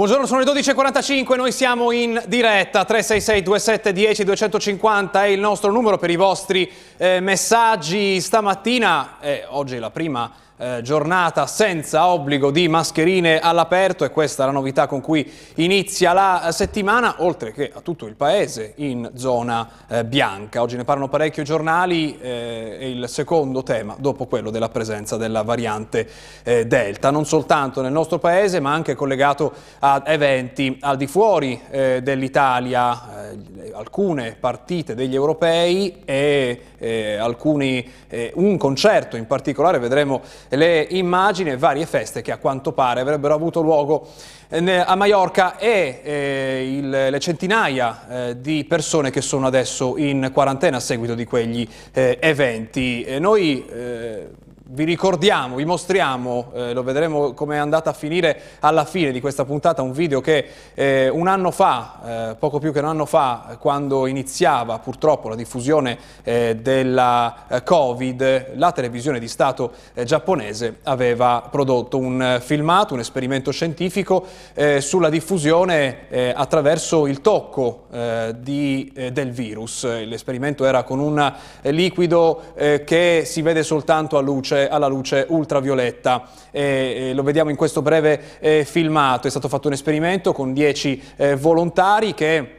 Buongiorno, sono le 12.45, noi siamo in diretta, 366 27 10 250 è il nostro numero per i vostri eh, messaggi. Stamattina, eh, oggi è la prima eh, giornata senza obbligo di mascherine all'aperto e questa è la novità con cui inizia la settimana, oltre che a tutto il paese in zona eh, bianca. Oggi ne parlano parecchio giornali, eh, il secondo tema dopo quello della presenza della variante eh, Delta, non soltanto nel nostro paese ma anche collegato ad eventi al di fuori eh, dell'Italia, alcune partite degli europei e alcuni, un concerto in particolare, vedremo le immagini e varie feste che a quanto pare avrebbero avuto luogo eh, a Maiorca e eh, il, le centinaia eh, di persone che sono adesso in quarantena a seguito di quegli eh, eventi. E noi eh, vi ricordiamo, vi mostriamo, eh, lo vedremo come è andata a finire alla fine di questa puntata, un video che eh, un anno fa, eh, poco più che un anno fa, quando iniziava purtroppo la diffusione eh, della eh, Covid, la televisione di Stato eh, giapponese aveva prodotto un filmato, un esperimento scientifico sulla diffusione attraverso il tocco di, del virus. L'esperimento era con un liquido che si vede soltanto a luce alla luce ultravioletta. E, lo vediamo in questo breve eh, filmato, è stato fatto un esperimento con 10 eh, volontari che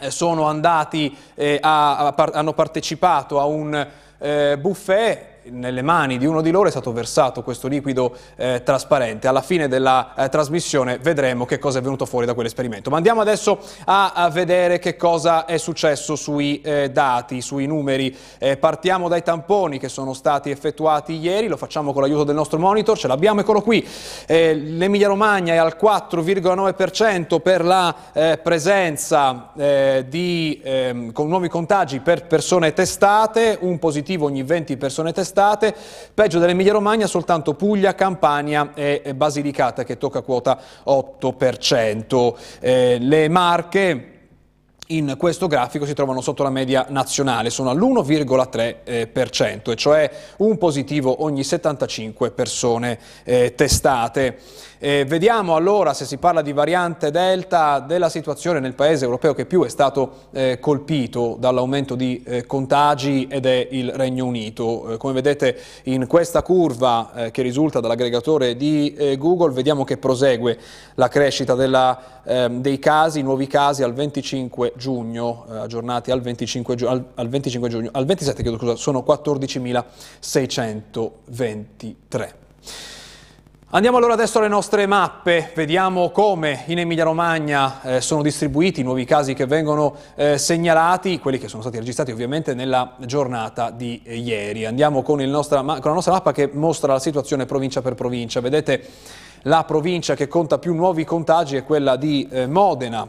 eh, sono andati, eh, a, a, hanno partecipato a un eh, buffet nelle mani di uno di loro è stato versato questo liquido eh, trasparente. Alla fine della eh, trasmissione vedremo che cosa è venuto fuori da quell'esperimento. Ma andiamo adesso a, a, vedere che cosa è successo sui eh, dati, sui numeri. Eh, partiamo dai tamponi che sono stati effettuati ieri, lo facciamo con l'aiuto del nostro monitor, ce l'abbiamo, eccolo qui. Eh, L'Emilia Romagna è al 4,9% per la eh, presenza di ehm, con nuovi contagi per persone testate, un positivo ogni 20 persone testate testate, peggio dell'Emilia Romagna soltanto Puglia, Campania e Basilicata che tocca quota 8%. Eh, le Marche in questo grafico si trovano sotto la media nazionale, sono all'1,3%, e cioè un positivo ogni 75 persone eh, testate. Eh, vediamo allora, se si parla di variante Delta, della situazione nel paese europeo che più è stato eh, colpito dall'aumento di eh, contagi ed è il Regno Unito. Eh, come vedete in questa curva eh, che risulta dall'aggregatore di eh, Google, vediamo che prosegue la crescita della, ehm, dei casi, nuovi casi al 25 giugno, aggiornati al 25, giugno, al, al 25 giugno, al 27 chiedo scusa, sono 14.623. Andiamo allora adesso alle nostre mappe, vediamo come in Emilia-Romagna eh, sono distribuiti i nuovi casi che vengono eh, segnalati, quelli che sono stati registrati ovviamente nella giornata di eh, ieri. Andiamo con, nostra, con, la nostra mappa che mostra la situazione provincia per provincia. Vedete la provincia che conta più nuovi contagi è quella di eh, Modena,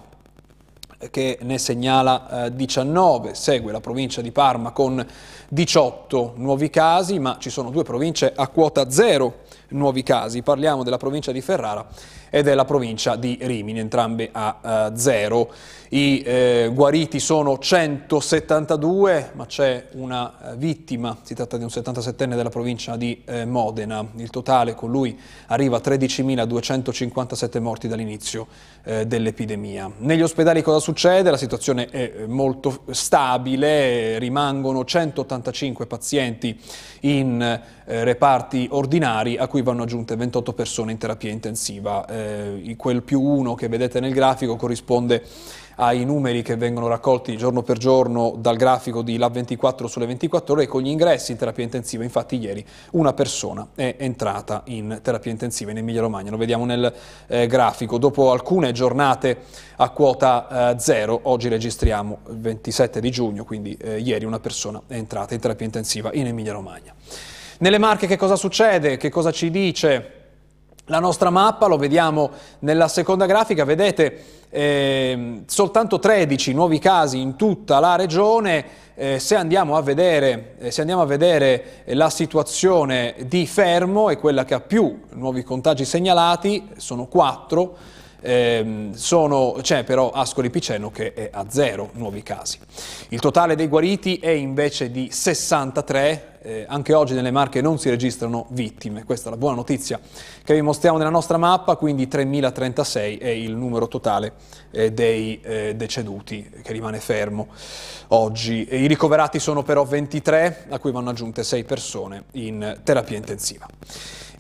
che ne segnala eh, 19, segue la provincia di Parma con 18 nuovi casi, ma ci sono due province a quota zero nuovi casi. Parliamo della provincia di Ferrara e della provincia di Rimini, entrambe a uh, zero. I eh, guariti sono 172, ma c'è una eh, vittima, si tratta di un 77enne della provincia di eh, Modena. Il totale con lui arriva a 13.257 morti dall'inizio eh, dell'epidemia. Negli ospedali cosa succede? La situazione è eh, molto stabile, rimangono 185 pazienti in eh, reparti ordinari a cui vanno aggiunte 28 persone in terapia intensiva. Quel più uno che vedete nel grafico corrisponde ai numeri che vengono raccolti giorno per giorno dal grafico di LA24 sulle 24 ore con gli ingressi in terapia intensiva. Infatti ieri una persona è entrata in terapia intensiva in Emilia Romagna, lo vediamo nel eh, grafico. Dopo alcune giornate a quota eh, zero, oggi registriamo il 27 di giugno, quindi eh, ieri una persona è entrata in terapia intensiva in Emilia Romagna. Nelle Marche che cosa succede? Che cosa ci dice? La nostra mappa, lo vediamo nella seconda grafica, vedete eh, soltanto 13 nuovi casi in tutta la regione, eh, se, andiamo a vedere, eh, se andiamo a vedere la situazione di Fermo è quella che ha più nuovi contagi segnalati, sono 4, eh, c'è però Ascoli Piceno che è a zero nuovi casi. Il totale dei guariti è invece di 63, eh, anche oggi nelle Marche non si registrano vittime, questa è la buona notizia che vi mostriamo nella nostra mappa, quindi 3.036 è il numero totale eh, dei eh, deceduti che rimane fermo oggi. I ricoverati sono però 23, a cui vanno aggiunte 6 persone in terapia intensiva.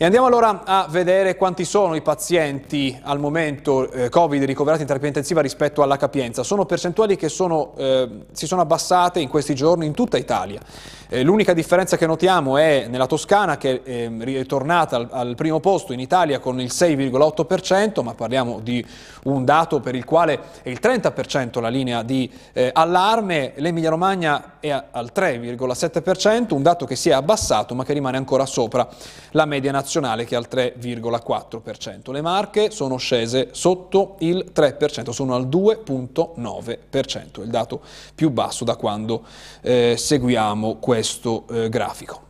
E andiamo allora a vedere quanti sono i pazienti al momento eh, Covid ricoverati in terapia intensiva rispetto alla capienza. Sono percentuali che sono, eh, si sono abbassate in questi giorni in tutta Italia. Eh, l'unica differenza che notiamo è nella Toscana che è ritornata al, al primo posto in Italia con il 6,8%, ma parliamo di un dato per il quale è il 30% la linea di eh, allarme, l'Emilia Romagna è al 3,7%, un dato che si è abbassato ma che rimane ancora sopra la media nazionale che è al 3,4%. Le Marche sono scese sotto il 3%, sono al 2,9%, il dato più basso da quando eh, seguiamo questo eh, grafico.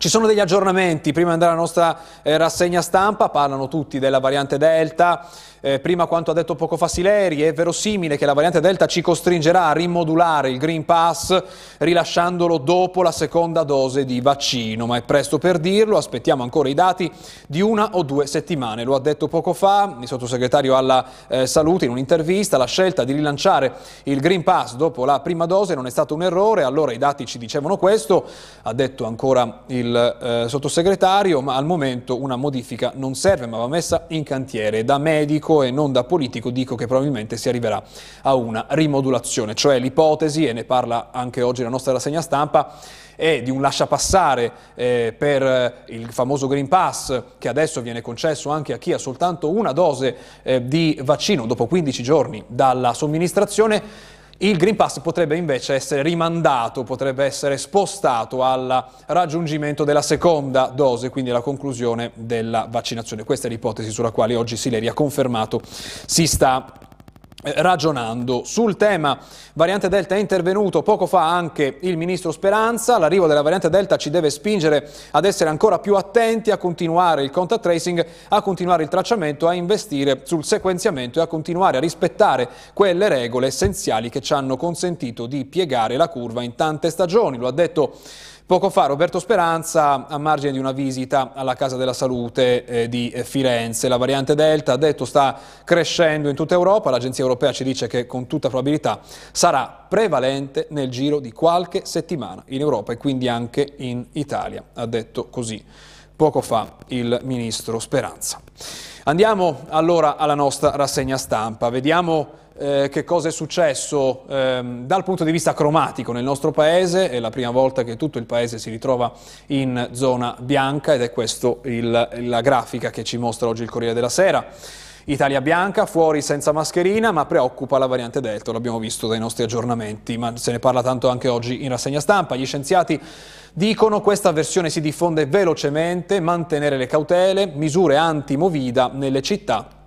Ci sono degli aggiornamenti, prima di andare alla nostra eh, rassegna stampa, parlano tutti della variante Delta, eh, prima quanto ha detto poco fa Sileri, è verosimile che la variante Delta ci costringerà a rimodulare il Green Pass rilasciandolo dopo la seconda dose di vaccino, ma è presto per dirlo, aspettiamo ancora i dati di una o due settimane. Lo ha detto poco fa il sottosegretario alla eh, Salute in un'intervista, la scelta di rilanciare il Green Pass dopo la prima dose non è stato un errore, allora i dati ci dicevano questo, ha detto ancora il eh, sottosegretario, ma al momento una modifica non serve, ma va messa in cantiere da medico medico e non da politico dico che probabilmente si arriverà a una rimodulazione, cioè l'ipotesi, e ne parla anche oggi la nostra rassegna stampa, è di un lasciapassare eh, per il famoso Green Pass che adesso viene concesso anche a chi ha soltanto una dose eh, di vaccino dopo 15 giorni dalla somministrazione il Green Pass potrebbe invece essere rimandato, potrebbe essere spostato al raggiungimento della seconda dose, quindi alla conclusione della vaccinazione. Questa è l'ipotesi sulla quale oggi Sileri ha confermato si sta ragionando. Sul tema variante Delta è intervenuto poco fa anche il ministro Speranza, l'arrivo della variante Delta ci deve spingere ad essere ancora più attenti, a continuare il contact tracing, a continuare il tracciamento, a investire sul sequenziamento e a continuare a rispettare quelle regole essenziali che ci hanno consentito di piegare la curva in tante stagioni. Lo ha detto Poco fa Roberto Speranza, a margine di una visita alla Casa della Salute eh, di eh, Firenze, la variante Delta ha detto sta crescendo in tutta Europa, l'Agenzia Europea ci dice che con tutta probabilità sarà prevalente nel giro di qualche settimana in Europa e quindi anche in Italia, ha detto così poco fa il Ministro Speranza. Andiamo allora alla nostra rassegna stampa, vediamo eh, che cosa è successo eh, dal punto di vista cromatico nel nostro paese, è la prima volta che tutto il paese si ritrova in zona bianca ed è questa la grafica che ci mostra oggi il Corriere della Sera. Italia bianca, fuori senza mascherina, ma preoccupa la variante Delta, l'abbiamo visto dai nostri aggiornamenti, ma se ne parla tanto anche oggi in rassegna stampa. Gli scienziati dicono questa versione si diffonde velocemente, mantenere le cautele, misure anti-movida nelle città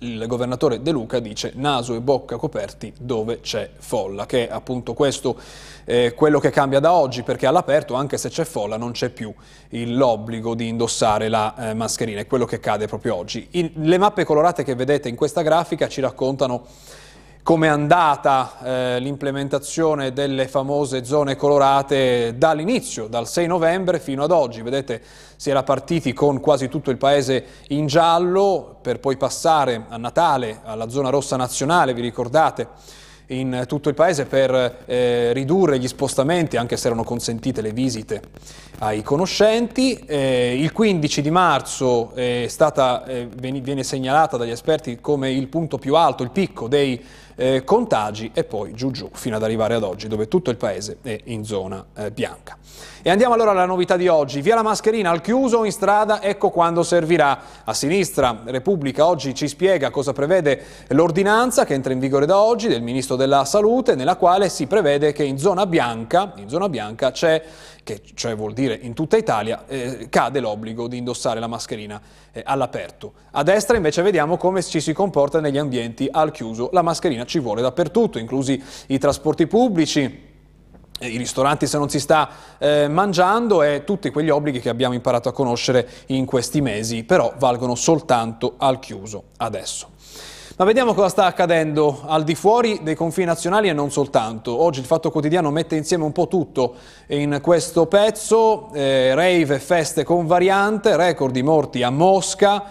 il governatore De Luca dice naso e bocca coperti dove c'è folla, che è appunto questo eh, quello che cambia da oggi, perché all'aperto, anche se c'è folla, non c'è più l'obbligo di indossare la eh, mascherina, è quello che cade proprio oggi. In, le mappe colorate che vedete in questa grafica ci raccontano come è andata eh, l'implementazione delle famose zone colorate dall'inizio, dal 6 novembre fino ad oggi. Vedete, si era partiti con quasi tutto il paese in giallo per poi passare a Natale alla zona rossa nazionale, vi ricordate? in tutto il paese per eh, ridurre gli spostamenti, anche se erano consentite le visite ai conoscenti. Eh, il 15 di marzo è stata, eh, viene segnalata dagli esperti come il punto più alto, il picco dei eh, contagi e poi giù giù fino ad arrivare ad oggi dove tutto il paese è in zona eh, bianca. E andiamo allora alla novità di oggi. Via la mascherina al chiuso in strada, ecco quando servirà. A sinistra Repubblica oggi ci spiega cosa prevede l'ordinanza che entra in vigore da oggi del Ministro della Salute, nella quale si prevede che in zona bianca, in zona bianca c'è che cioè vuol dire in tutta Italia, eh, cade l'obbligo di indossare la mascherina eh, all'aperto. A destra invece vediamo come ci si comporta negli ambienti al chiuso. La mascherina ci vuole dappertutto, inclusi i trasporti pubblici, i ristoranti se non si sta eh, mangiando e tutti quegli obblighi che abbiamo imparato a conoscere in questi mesi, però valgono soltanto al chiuso adesso. Ma vediamo cosa sta accadendo al di fuori dei confini nazionali e non soltanto. Oggi il Fatto Quotidiano mette insieme un po' tutto in questo pezzo, eh, rave e feste con variante, record di morti a Mosca,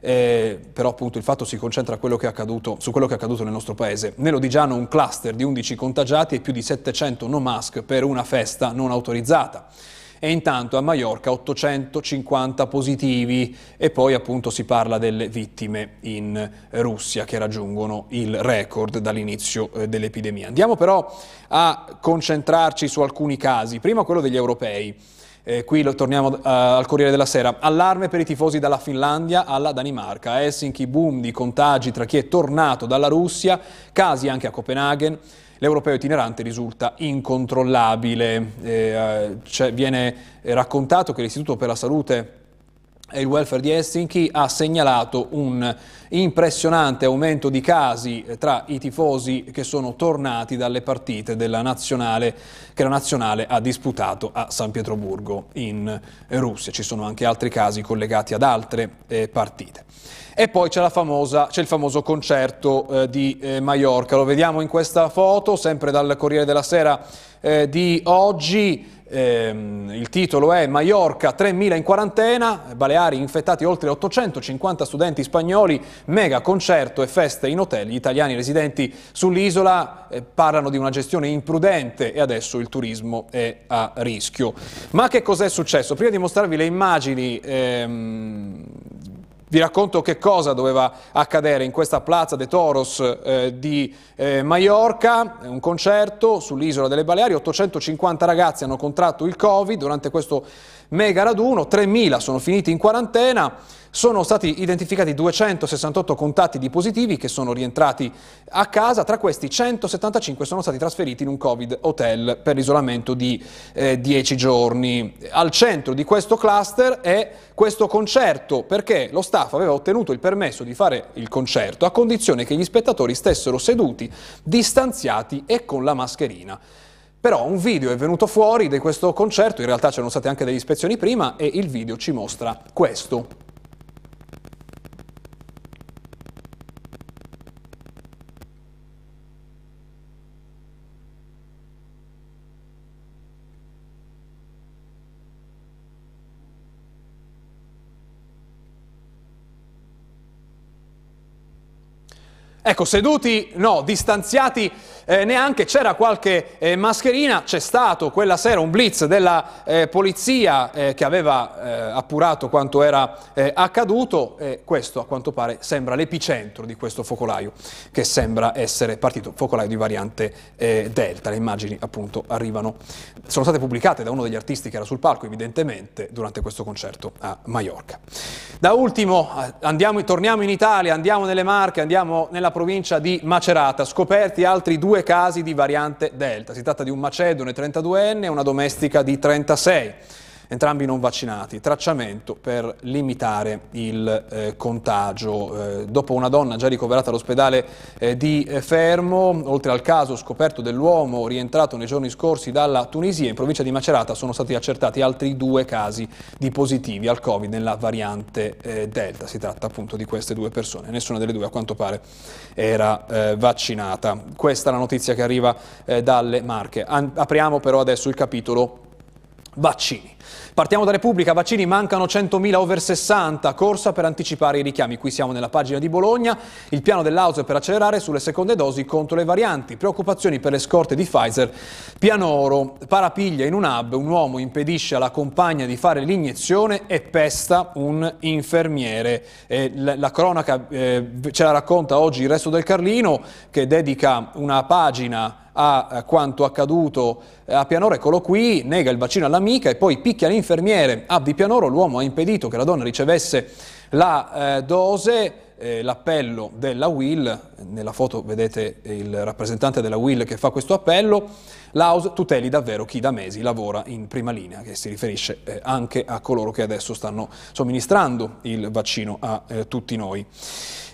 eh, però appunto il fatto si concentra quello accaduto, su quello che è accaduto nel nostro paese. Nell'Odigiano un cluster di 11 contagiati e più di 700 no mask per una festa non autorizzata e intanto a Mallorca 850 positivi e poi appunto si parla delle vittime in Russia che raggiungono il record dall'inizio eh, dell'epidemia. Andiamo però a concentrarci su alcuni casi, prima quello degli europei. Eh, qui lo, torniamo uh, al Corriere della Sera. Allarme per i tifosi dalla Finlandia alla Danimarca. Helsinki boom di contagi tra chi è tornato dalla Russia, casi anche a Copenaghen l'europeo itinerante risulta incontrollabile. Eh, cioè viene raccontato che l'Istituto per la Salute e il welfare di Helsinki ha segnalato un impressionante aumento di casi tra i tifosi che sono tornati dalle partite della nazionale che la nazionale ha disputato a San Pietroburgo in Russia. Ci sono anche altri casi collegati ad altre eh, partite. E poi c'è il famoso concerto eh, di eh, Mallorca, lo vediamo in questa foto, sempre dal Corriere della Sera eh, di oggi. Ehm, il titolo è Mallorca 3.000 in quarantena, Baleari infettati oltre 850 studenti spagnoli, mega concerto e feste in hotel. Gli italiani residenti sull'isola eh, parlano di una gestione imprudente e adesso il turismo è a rischio. Ma che cos'è successo? Prima di mostrarvi le immagini ehm, vi racconto che cosa doveva accadere in questa Plaza de Toros eh, di eh, Mallorca, un concerto sull'isola delle Baleari, 850 ragazzi hanno contratto il Covid durante questo mega raduno, 3.000 sono finiti in quarantena, sono stati identificati 268 contatti di positivi che sono rientrati a casa, tra questi 175 sono stati trasferiti in un Covid hotel per l'isolamento di eh, 10 giorni. Al centro di questo cluster è questo concerto perché lo staff aveva ottenuto il permesso di fare il concerto a condizione che gli spettatori stessero seduti, distanziati e con la mascherina. Però un video è venuto fuori di questo concerto, in realtà c'erano state anche delle ispezioni prima e il video ci mostra questo. Ecco, seduti, no, distanziati eh, neanche, c'era qualche eh, mascherina, c'è stato quella sera un blitz della eh, polizia eh, che aveva eh, appurato quanto era accaduto e questo a quanto pare sembra l'epicentro di questo focolaio che sembra essere partito, focolaio di variante Delta. Le immagini appunto arrivano, sono state pubblicate da uno degli artisti che era sul palco evidentemente durante questo concerto a Mallorca. Da ultimo andiamo, torniamo in Italia, andiamo nelle Marche, andiamo nella provincia di Macerata, scoperti altri due casi di variante Delta. Si tratta di un macedone 32enne e una domestica di 36 entrambi non vaccinati, tracciamento per limitare il eh, contagio. Eh, dopo una donna già ricoverata all'ospedale eh, di eh, Fermo, oltre al caso scoperto dell'uomo rientrato nei giorni scorsi dalla Tunisia, in provincia di Macerata sono stati accertati altri due casi di positivi al Covid nella variante eh, Delta. Si tratta appunto di queste due persone, nessuna delle due a quanto pare era eh, vaccinata. Questa è la notizia che arriva dalle Marche. An apriamo però adesso il capitolo vaccini. Partiamo da Repubblica, vaccini mancano 100.000 over 60, corsa per anticipare i richiami. Qui siamo nella pagina di Bologna, il piano dell'Auser per accelerare sulle seconde dosi contro le varianti, preoccupazioni per le scorte di Pfizer, Pianoro, parapiglia in un hub, un uomo impedisce alla compagna di fare l'iniezione e pesta un infermiere. Eh, la, la, cronaca eh, ce la racconta oggi il resto del Carlino che dedica una pagina a quanto accaduto a Pianoro, eccolo qui, nega il vaccino all'amica e poi picchia l'infermiere. Abdi Pianoro, l'uomo ha impedito che la donna ricevesse la eh, dose, eh, l'appello della Will, nella foto vedete il rappresentante della Will che fa questo appello, l'AUS tuteli davvero chi da mesi lavora in prima linea, che si riferisce eh, anche a coloro che adesso stanno somministrando il vaccino a eh, tutti noi.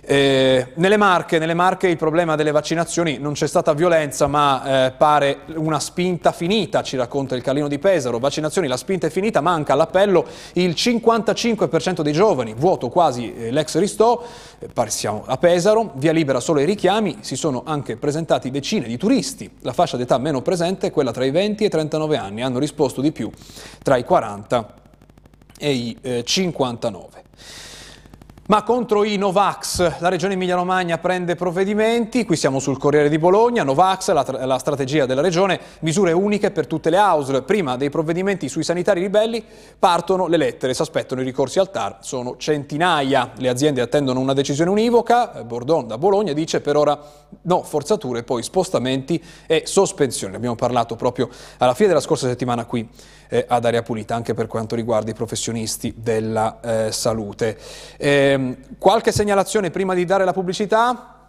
Eh, nelle, Marche, nelle, Marche, il problema delle vaccinazioni non c'è stata violenza ma eh, pare una spinta finita, ci racconta il Calino di Pesaro, vaccinazioni la spinta è finita, manca all'appello il 55% dei giovani, vuoto quasi eh, l'ex Ristò, eh, siamo a Pesaro, via libera solo i richiami, si sono anche presentati decine di turisti, la fascia d'età meno presente è quella tra i 20 e i 39 anni, hanno risposto di più tra i 40 e i 59. Ma contro i Novax la Regione Emilia-Romagna prende provvedimenti, qui siamo sul Corriere di Bologna, Novax, la, la, strategia della Regione, misure uniche per tutte le AUSL. Prima dei provvedimenti sui sanitari ribelli partono le lettere, si aspettano i ricorsi al TAR, sono centinaia, le aziende attendono una decisione univoca, Bordon da Bologna dice per ora no forzature, poi spostamenti e sospensioni. Abbiamo parlato proprio alla fine della scorsa settimana qui eh, ad aria pulita, anche per quanto riguarda i professionisti della eh, salute. Eh, qualche segnalazione prima di dare la pubblicità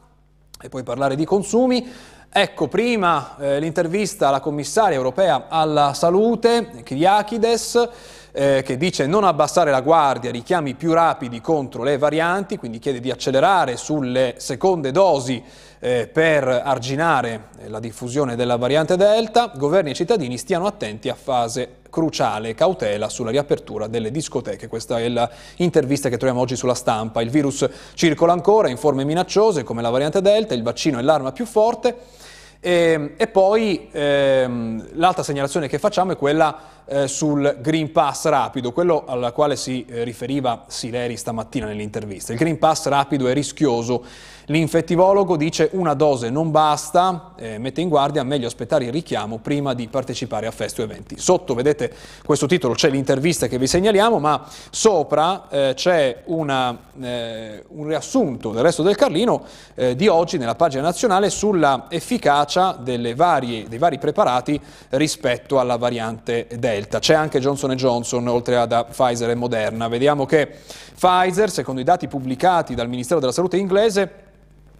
e poi parlare di consumi. Ecco, prima eh, l'intervista alla commissaria europea alla salute, Kyriakides, eh, che dice non abbassare la guardia, richiami più rapidi contro le varianti, quindi chiede di accelerare sulle seconde dosi eh, per arginare eh, la diffusione della variante Delta, governi e cittadini stiano attenti a fase cruciale cautela sulla riapertura delle discoteche. Questa è l'intervista che troviamo oggi sulla stampa. Il virus circola ancora in forme minacciose come la variante Delta, il vaccino è l'arma più forte. E, ehm, e poi ehm, l'altra segnalazione che facciamo è quella eh, sul Green Pass rapido, quello alla quale si eh, riferiva Sileri stamattina nell'intervista. Il Green Pass rapido è rischioso L'infettivologo dice una dose non basta, eh, mette in guardia, meglio aspettare il richiamo prima di partecipare a feste o eventi. Sotto, vedete, questo titolo c'è l'intervista che vi segnaliamo, ma sopra eh, c'è una, eh, un riassunto del resto del Carlino eh, di oggi nella pagina nazionale sulla efficacia varie, dei vari preparati rispetto alla variante Delta. C'è anche Johnson Johnson, oltre a Pfizer e Moderna. Vediamo che Pfizer, secondo i dati pubblicati dal Ministero della Salute inglese,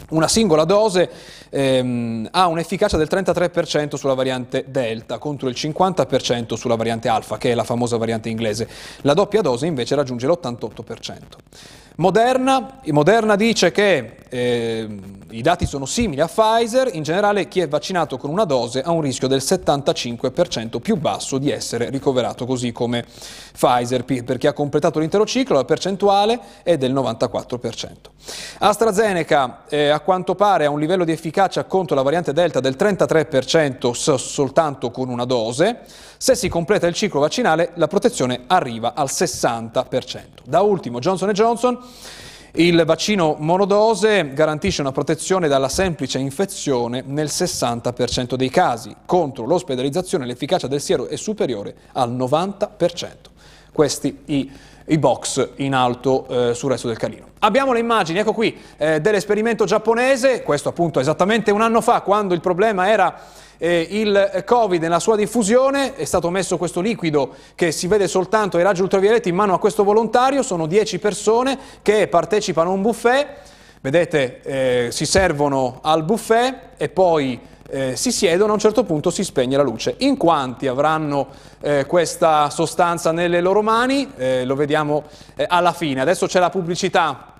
una singola dose ehm, ha un'efficacia del 33% sulla variante Delta contro il 50% sulla variante Alfa, che è la famosa variante inglese. La doppia dose invece raggiunge l'88%. Moderna, Moderna dice che eh, i dati sono simili a Pfizer, in generale chi è vaccinato con una dose ha un rischio del 75% più basso di essere ricoverato, così come Pfizer, per chi ha completato l'intero ciclo la percentuale è del 94%. AstraZeneca eh, a quanto pare ha un livello di efficacia contro la variante Delta del 33% soltanto con una dose, se si completa il ciclo vaccinale la protezione arriva al 60%. Da ultimo Johnson Johnson il vaccino monodose garantisce una protezione dalla semplice infezione nel 60% dei casi. Contro l'ospedalizzazione l'efficacia del siero è superiore al 90%. Questi i, i box in alto eh, sul resto del canino. Abbiamo le immagini, ecco qui, eh, dell'esperimento giapponese, questo appunto esattamente un anno fa, quando il problema era eh, il Covid nella sua diffusione, è stato messo questo liquido che si vede soltanto ai raggi ultravioletti in mano a questo volontario, sono 10 persone che partecipano a un buffet, vedete eh, si servono al buffet e poi eh, si siedono, a un certo punto si spegne la luce. In quanti avranno eh, questa sostanza nelle loro mani? Eh, lo vediamo eh, alla fine. Adesso c'è la pubblicità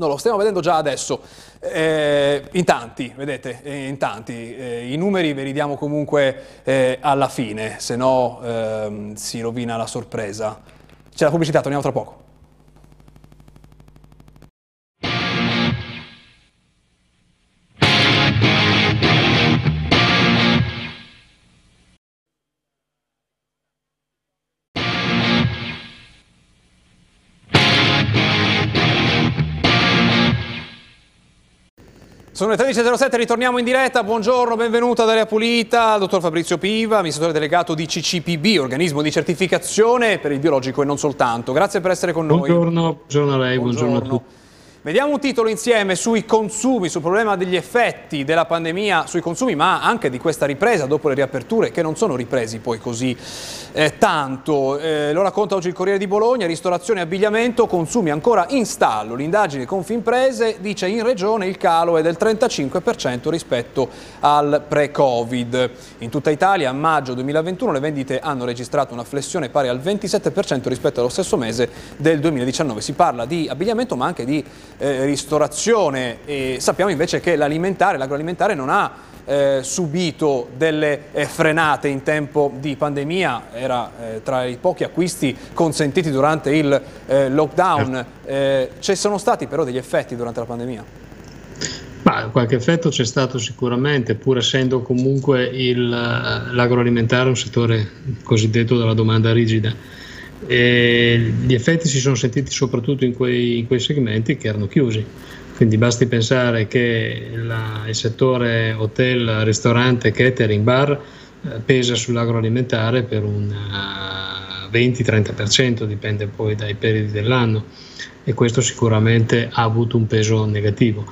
No, lo stiamo vedendo già adesso, eh, in tanti, vedete, eh, in tanti. Eh, I numeri ve li diamo comunque eh, alla fine, se no ehm, si rovina la sorpresa. C'è la pubblicità, torniamo tra poco. Sono le 13.07, ritorniamo in diretta. Buongiorno, benvenuto ad Area Pulita, dottor Fabrizio Piva, amministratore delegato di CCPB, organismo di certificazione per il biologico e non soltanto. Grazie per essere con noi. Buongiorno, buongiorno a lei, buongiorno, buongiorno a tutti. Vediamo un titolo insieme sui consumi, sul problema degli effetti della pandemia sui consumi, ma anche di questa ripresa dopo le riaperture che non sono ripresi poi così eh, tanto. Eh, lo racconta oggi il Corriere di Bologna, ristorazione e abbigliamento, consumi ancora in stallo. L'indagine Confimprese dice in regione il calo è del 35% rispetto al pre-Covid. In tutta Italia a maggio 2021 le vendite hanno registrato una flessione pari al 27% rispetto allo stesso mese del 2019. Si parla di abbigliamento ma anche di eh, ristorazione e sappiamo invece che l'alimentare, l'agroalimentare non ha eh, subito delle eh, frenate in tempo di pandemia, era eh, tra i pochi acquisti consentiti durante il eh, lockdown. Eh, ci sono stati però degli effetti durante la pandemia? Ma qualche effetto c'è stato sicuramente, pur essendo comunque l'agroalimentare un settore cosiddetto della domanda rigida e gli effetti si sono sentiti soprattutto in quei, in quei segmenti che erano chiusi. Quindi basti pensare che la, il settore hotel, ristorante, catering, bar eh, pesa sull'agroalimentare per un uh, 20-30%, dipende poi dai periodi dell'anno e questo sicuramente ha avuto un peso negativo.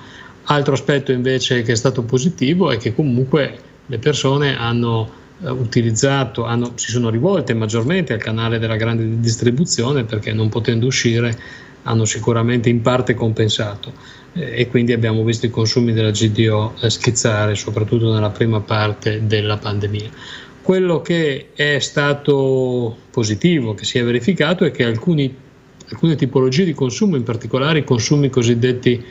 Altro aspetto invece che è stato positivo è che comunque le persone hanno eh, utilizzato, hanno, si sono rivolte maggiormente al canale della grande distribuzione perché non potendo uscire hanno sicuramente in parte compensato eh, e quindi abbiamo visto i consumi della GDO eh, schizzare soprattutto nella prima parte della pandemia. Quello che è stato positivo, che si è verificato, è che alcuni, alcune tipologie di consumo, in particolare i consumi cosiddetti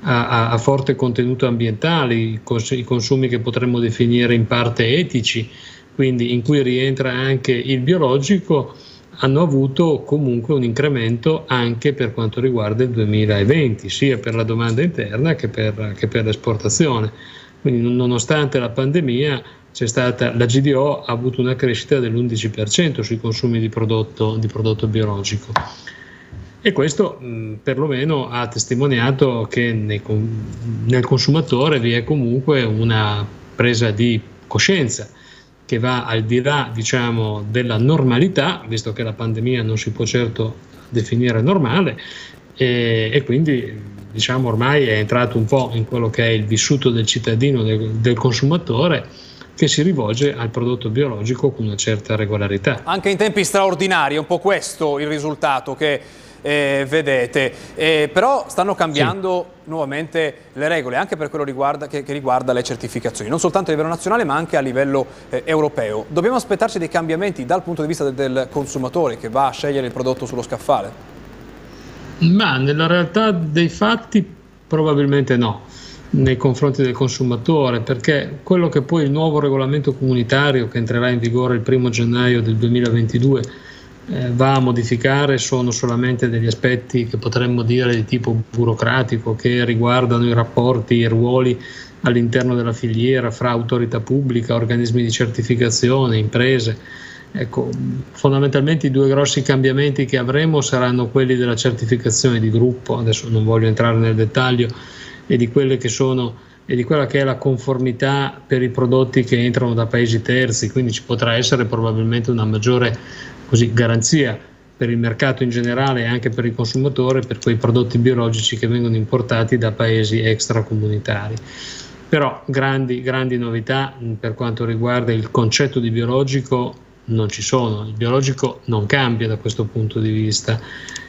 a, a, forte contenuto ambientale, i, cons- i consumi che potremmo definire in parte etici, quindi in cui rientra anche il biologico, hanno avuto comunque un incremento anche per quanto riguarda il 2020, sia per la domanda interna che per, che per l'esportazione. Quindi nonostante la pandemia stata, la GDO ha avuto una crescita dell'11% sui consumi di prodotto, di prodotto biologico. E questo mh, perlomeno ha testimoniato che nei, nel consumatore vi è comunque una presa di coscienza che va al di là diciamo, della normalità, visto che la pandemia non si può certo definire normale, e, e quindi diciamo, ormai è entrato un po' in quello che è il vissuto del cittadino, del, del consumatore che si rivolge al prodotto biologico con una certa regolarità. Anche in tempi straordinari, è un po' questo il risultato che eh, vedete. Eh, però stanno cambiando sì. nuovamente le regole anche per quello riguarda, che, che, riguarda le certificazioni, non soltanto a livello nazionale ma anche a livello eh, europeo. Dobbiamo aspettarci dei cambiamenti dal punto di vista del, del consumatore che va a scegliere il prodotto sullo scaffale? Ma nella realtà dei fatti probabilmente no nei confronti del consumatore perché quello che poi il nuovo regolamento comunitario che entrerà in vigore il primo gennaio del 2022 eh, va a modificare sono solamente degli aspetti che potremmo dire di tipo burocratico che riguardano i rapporti, i ruoli all'interno della filiera fra autorità pubblica, organismi di certificazione, imprese. Ecco, fondamentalmente i due grossi cambiamenti che avremo saranno quelli della certificazione di gruppo, adesso non voglio entrare nel dettaglio, e di sono e di quella che è la conformità per i prodotti che entrano da paesi terzi, quindi ci potrà essere probabilmente una maggiore così, garanzia per il mercato in generale e anche per il consumatore per quei prodotti biologici che vengono importati da paesi extracomunitari. Però grandi, grandi novità per quanto riguarda il concetto di biologico non ci sono, il biologico non cambia da questo punto di vista,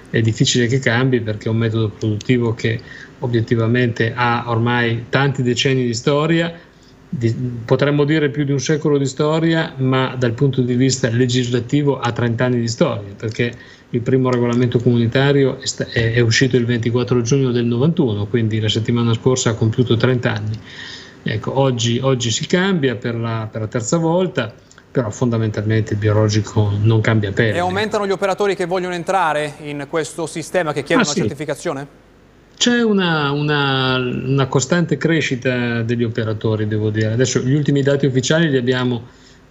è difficile che cambi perché è un metodo produttivo che obiettivamente ha ormai tanti decenni di storia, di, potremmo dire più di un secolo di storia, ma dal punto di vista legislativo ha 30 anni di storia, perché il primo regolamento comunitario è, sta, è, è uscito il 24 giugno del 91, quindi la settimana scorsa ha compiuto 30 anni. Ecco, oggi, oggi si cambia per la, per la terza volta però fondamentalmente il biologico non cambia pelle. E aumentano gli operatori che vogliono entrare in questo sistema che chiedono ah, sì. certificazione? C'è una, una, una, costante crescita degli operatori, devo dire. Adesso gli ultimi dati ufficiali li abbiamo,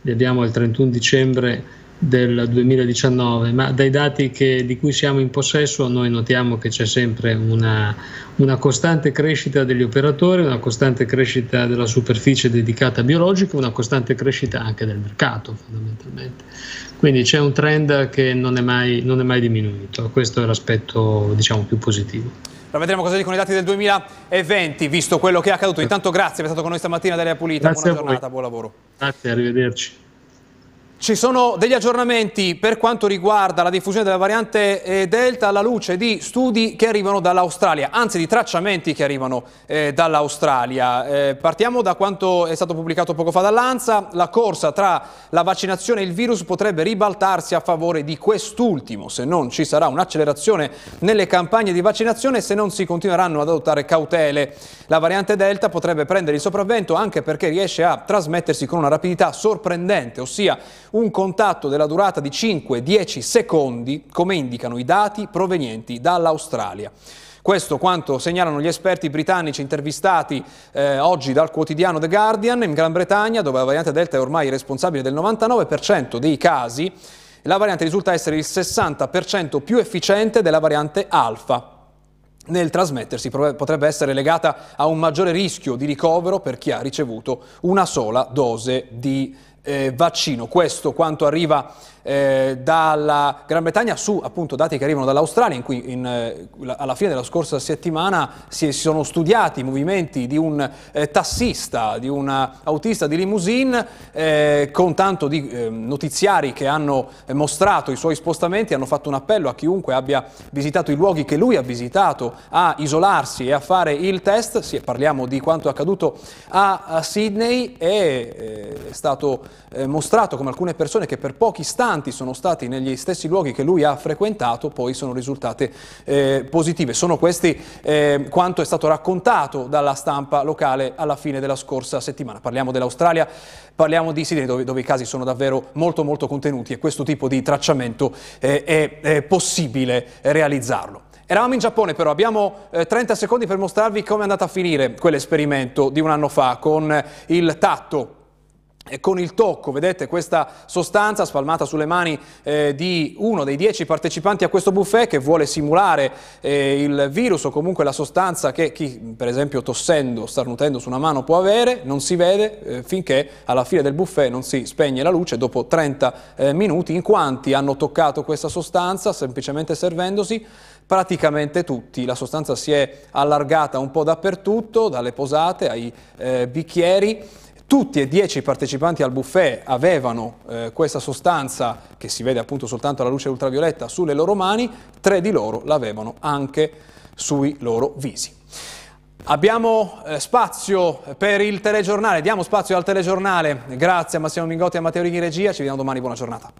li abbiamo al 31 dicembre del 2019, ma dai dati che, di cui siamo in possesso noi notiamo che c'è sempre una, una, costante crescita degli operatori, una costante crescita della superficie dedicata a biologico, una costante crescita anche del mercato fondamentalmente. Quindi c'è un trend che non è mai, non è mai diminuito, questo è l'aspetto diciamo, più positivo. La vedremo cosa dicono i dati del 2020, visto quello che è accaduto. Intanto grazie per essere stato con noi stamattina, Delia Pulita. Grazie Buona giornata, buon lavoro. Grazie, arrivederci. Ci sono degli aggiornamenti per quanto riguarda la diffusione della variante eh, Delta alla luce di studi che arrivano dall'Australia, anzi di tracciamenti che arrivano eh, dall'Australia. Eh, partiamo da quanto è stato pubblicato poco fa dall'ANSA. La corsa tra la vaccinazione e il virus potrebbe ribaltarsi a favore di quest'ultimo se non ci sarà un'accelerazione nelle campagne di vaccinazione e se non si continueranno ad adottare cautele. La variante Delta potrebbe prendere il sopravvento anche perché riesce a trasmettersi con una rapidità sorprendente, ossia un contatto della durata di 5-10 secondi, come indicano i dati provenienti dall'Australia. Questo quanto segnalano gli esperti britannici intervistati eh, oggi dal quotidiano The Guardian in Gran Bretagna, dove la variante Delta è ormai responsabile del 99% dei casi. La variante risulta essere il 60% più efficiente della variante Alfa nel trasmettersi potrebbe essere legata a un maggiore rischio di ricovero per chi ha ricevuto una sola dose di eh, vaccino. Questo quanto arriva eh, dalla Gran Bretagna su appunto dati che arrivano dall'Australia in cui in, eh, alla fine della scorsa settimana si, si sono studiati i movimenti di un eh, tassista, di un autista di limousine eh, con tanto di eh, notiziari che hanno mostrato i suoi spostamenti, hanno fatto un appello a chiunque abbia visitato i luoghi che lui ha visitato a isolarsi e a fare il test, sì, parliamo di quanto accaduto a, a Sydney e è stato mostrato come alcune persone che per pochi istanti abitanti sono stati negli stessi luoghi che lui ha frequentato, poi sono risultate eh, positive. Sono questi eh, quanto è stato raccontato dalla stampa locale alla fine della scorsa settimana. Parliamo dell'Australia, parliamo di Sydney dove, dove, i casi sono davvero molto molto contenuti e questo tipo di tracciamento eh, è, è possibile realizzarlo. Eravamo in Giappone però, abbiamo eh, 30 secondi per mostrarvi come è andata a finire quell'esperimento di un anno fa con il tatto con il tocco, vedete questa sostanza spalmata sulle mani eh, di uno dei dieci partecipanti a questo buffet che vuole simulare eh, il virus o comunque la sostanza che chi per esempio tossendo, starnutendo su una mano può avere, non si vede eh, finché alla fine del buffet non si spegne la luce dopo 30 eh, minuti. In quanti hanno toccato questa sostanza semplicemente servendosi? Praticamente tutti, la sostanza si è allargata un po' dappertutto, dalle posate ai eh, bicchieri tutti e dieci i partecipanti al buffet avevano eh, questa sostanza, che si vede appunto soltanto alla luce ultravioletta, sulle loro mani, tre di loro l'avevano anche sui loro visi. Abbiamo eh, spazio per il telegiornale, diamo spazio al telegiornale, grazie a Massimo Mingotti e a Matteo Righi regia, ci vediamo domani, buona giornata.